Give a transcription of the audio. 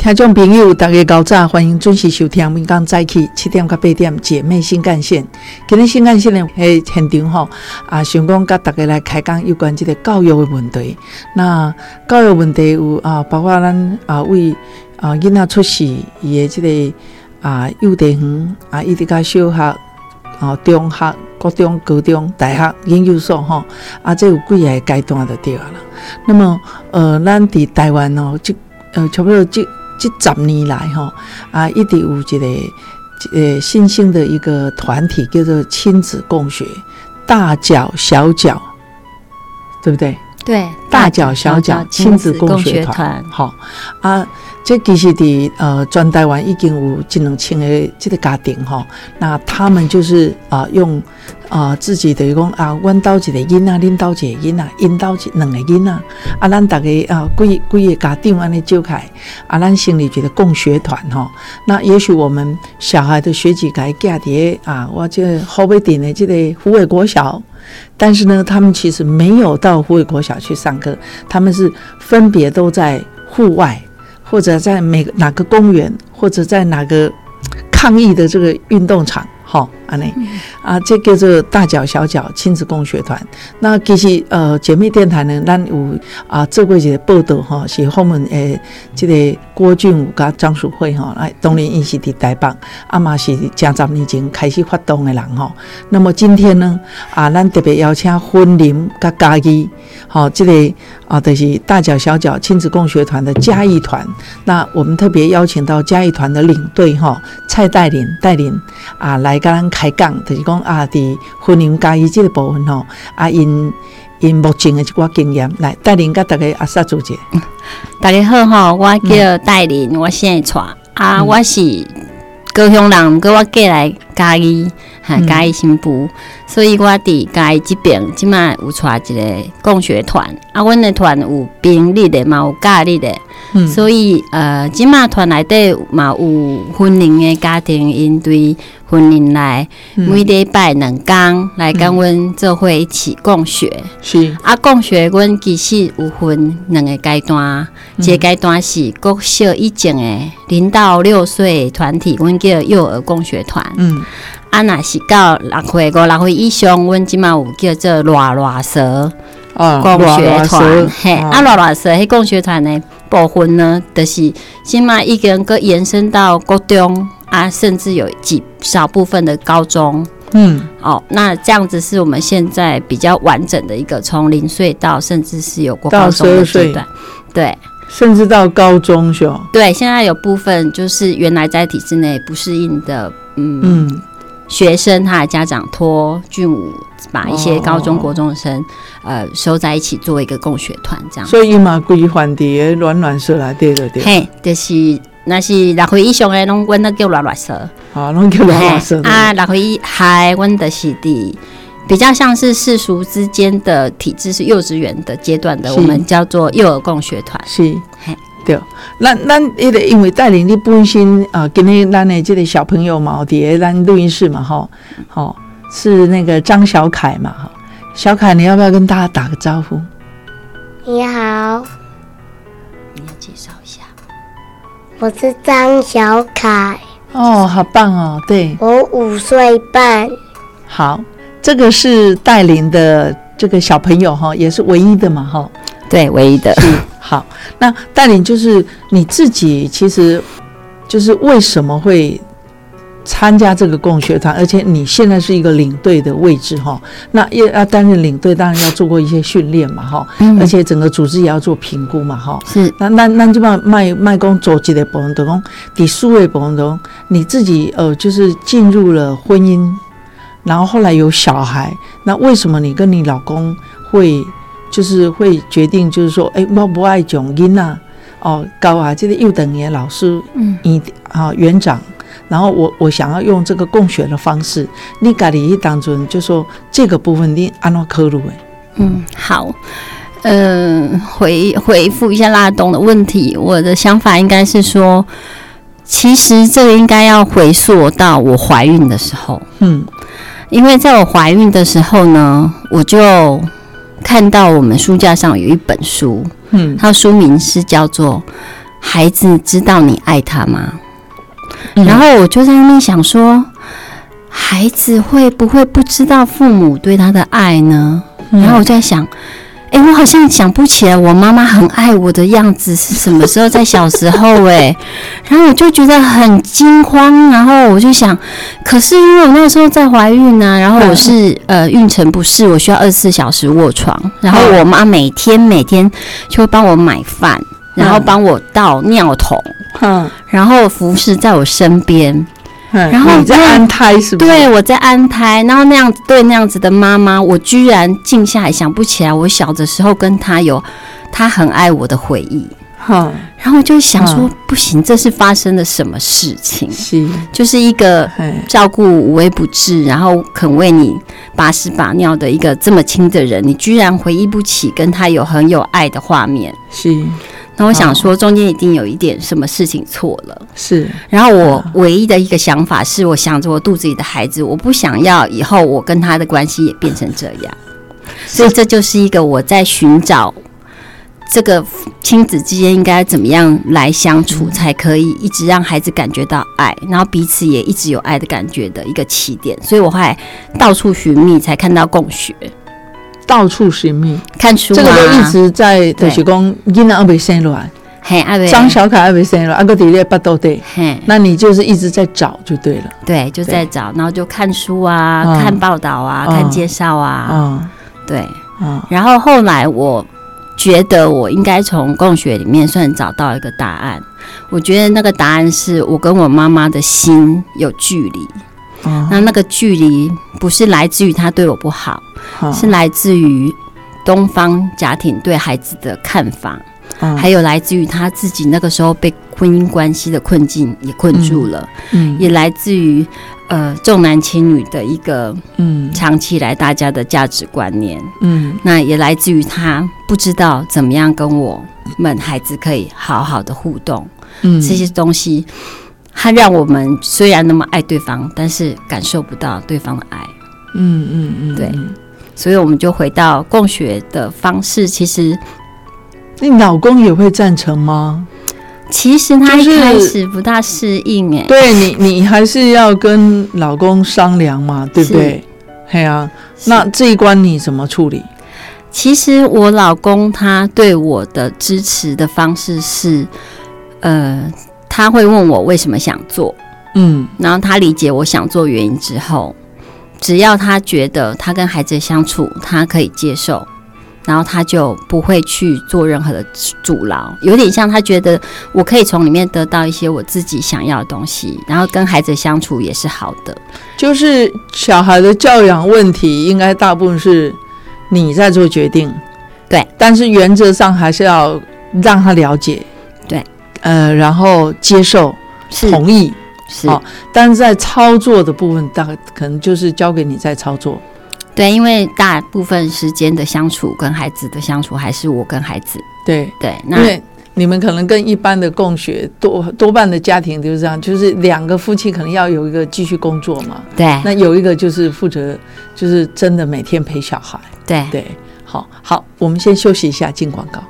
听众朋友，大家早早，欢迎准时收听。明刚早起七点到八点，姐妹新干线。今日新干线呢，诶，现场吼啊，想讲甲大家来开讲有关这个教育的问题。那教育问题有啊，包括咱啊为啊囡仔出世，伊的这个啊幼稚园啊，一直到小学啊、中学、高中、高中、大学、研究所吼啊，这有几个阶段就对啊了。那么呃，咱伫台湾哦，即呃差不多即。这十年来，哈啊，一直有一个呃新兴的一个团体，叫做亲子共学，大脚小脚，对不对？对，大脚小脚亲子共学团，好啊。这其实伫呃，全台湾已经有一两千个这个家庭哈，那他们就是啊，用啊自己等于讲啊，阮兜一个囡仔，恁兜一个囡仔，因兜一两个囡仔，啊，咱大家啊，几几个家长安尼招开，啊，咱心里觉得共学团哈，那也许我们小孩的学籍该嫁伫啊，我这后背顶的这个湖北国小，但是呢，他们其实没有到护卫国小去上课，他们是分别都在户外。或者在每个哪个公园，或者在哪个抗议的这个运动场。哈，安尼啊，这叫做大脚小脚亲子共学团。那其实呃，姐妹电台呢，咱有啊做过一个报道哈，是后面诶，这个郭俊武甲张淑慧哈，来当年因是伫台北，啊嘛是正十年前开始发动的人哈。那么今天呢，啊，咱特别邀请婚林甲嘉义，好，这个啊，就是大脚小脚亲子共学团的嘉义团。那我们特别邀请到嘉义团的领队哈，蔡带领带领啊来。跟咱开讲，就是讲啊，伫婚姻家义这个部分吼，啊，因因目前的一寡经验来带领甲大家阿萨组织。大家好吼，我叫戴琳，我现在带。啊，我是高雄人，跟我过来家义，哈嘉义新妇，所以我伫家义即边即卖有带一个共学团，啊，阮的团有兵力的嘛，有教力的。所以，呃，即马团内底嘛有婚龄的家庭，因对婚龄来每礼拜两工来跟阮做伙一起共学。是啊，共学阮其实有分两个阶段，一个阶段是国小以前的零到六岁团体，阮叫幼儿共学团。嗯，啊，若是到六岁、五六岁以上，阮即满有叫做乱乱蛇共学团。嘿，啊，乱乱蛇迄共学团呢？部分呢，就是起码一个人个延伸到高中啊，甚至有几少部分的高中。嗯，哦，那这样子是我们现在比较完整的一个，从零岁到甚至是有过高中的阶段，对，甚至到高中是对，现在有部分就是原来在体制内不适应的，嗯。学生他的家长托俊武把一些高中国中生呃收在一起做一个共学团这样，所以嘛规范的软软色来对了对。嘿，就是那是六岁以上的拢阮都叫软软色，啊，拢叫软软色啊，六岁以下阮的是的比较像是世俗之间的体制是幼稚园的阶段的，我们叫做幼儿共学团。是。嘿。对，咱咱因为因为带领你本身啊，今天咱的这个小朋友嘛，伫咱录音室嘛，哈，好是那个张小凯嘛，哈，小凯，你要不要跟大家打个招呼？你好，你要介绍一下，我是张小凯。哦，好棒哦，对，我五岁半。好，这个是带领的这个小朋友哈，也是唯一的嘛，哈。对，唯一的。好，那带领就是你自己，其实就是为什么会参加这个共学团，而且你现在是一个领队的位置哈。那要要担任领队，当然要做过一些训练嘛哈。而且整个组织也要做评估嘛哈。是。那那那就把卖卖工走几的部分，等工第数位部分中，你自己呃就是进入了婚姻，然后后来有小孩，那为什么你跟你老公会？就是会决定，就是说，哎，我不爱囧音呐，哦，高啊，这个幼等园老师，嗯，你啊园长，然后我我想要用这个共学的方式，你家里当中就说这个部分你安怎考虑诶？嗯，好，嗯，回回复一下拉东的问题，我的想法应该是说，其实这个应该要回溯到我怀孕的时候，嗯，因为在我怀孕的时候呢，我就。看到我们书架上有一本书，嗯，它书名是叫做《孩子知道你爱他吗？然后我就在那边想说，孩子会不会不知道父母对他的爱呢？然后我在想。哎，我好像想不起来我妈妈很爱我的样子是什么时候，在小时候哎，然后我就觉得很惊慌，然后我就想，可是因为我那个时候在怀孕呢，然后我是呃孕程不适，我需要二十四小时卧床，然后我妈每天每天就会帮我买饭，然后帮我倒尿桶，嗯，然后服侍在我身边。然后你在安胎是不是？对，我在安胎。然后那样子对那样子的妈妈，我居然静下来想不起来，我小的时候跟她有她很爱我的回忆。哈，然后我就想说，不行，这是发生了什么事情？是，就是一个照顾无微不至，然后肯为你把屎把尿的一个这么亲的人，你居然回忆不起跟他有很有爱的画面？是。那我想说，中间一定有一点什么事情错了。是，然后我唯一的一个想法是，我想着我肚子里的孩子，我不想要以后我跟他的关系也变成这样。所以这就是一个我在寻找这个亲子之间应该怎么样来相处，才可以一直让孩子感觉到爱，然后彼此也一直有爱的感觉的一个起点。所以我还到处寻觅，才看到共学。到处寻觅。看书，这个都一直在就是讲，囡仔阿未生落来，嘿，张小凯阿未生落，阿个底列不都对，嘿，那你就是一直在找就对了，对，就在找，然后就看书啊，看报道啊，看介绍啊，嗯，对，嗯，然后后来我觉得我应该从共学里面算找到一个答案，我觉得那个答案是我跟我妈妈的心有距离。那那个距离不是来自于他对我不好，是来自于东方家庭对孩子的看法，还有来自于他自己那个时候被婚姻关系的困境也困住了，嗯，也来自于呃重男轻女的一个嗯。长期以来大家的价值观念，嗯，那也来自于他不知道怎么样跟我们孩子可以好好的互动，嗯，这些东西。他让我们虽然那么爱对方，但是感受不到对方的爱。嗯嗯嗯，对，所以我们就回到共学的方式。其实，你老公也会赞成吗？其实他一开始不大适应，哎，对你，你还是要跟老公商量嘛，对不对？对啊，那这一关你怎么处理？其实我老公他对我的支持的方式是，呃。他会问我为什么想做，嗯，然后他理解我想做原因之后，只要他觉得他跟孩子相处他可以接受，然后他就不会去做任何的阻挠，有点像他觉得我可以从里面得到一些我自己想要的东西，然后跟孩子相处也是好的。就是小孩的教养问题，应该大部分是你在做决定，对，但是原则上还是要让他了解。呃，然后接受、同意，是，但是在操作的部分，大概可能就是交给你在操作。对，因为大部分时间的相处跟孩子的相处，还是我跟孩子。对对，因为你们可能跟一般的共学多多半的家庭就是这样，就是两个夫妻可能要有一个继续工作嘛。对，那有一个就是负责，就是真的每天陪小孩。对对，好好，我们先休息一下，进广告。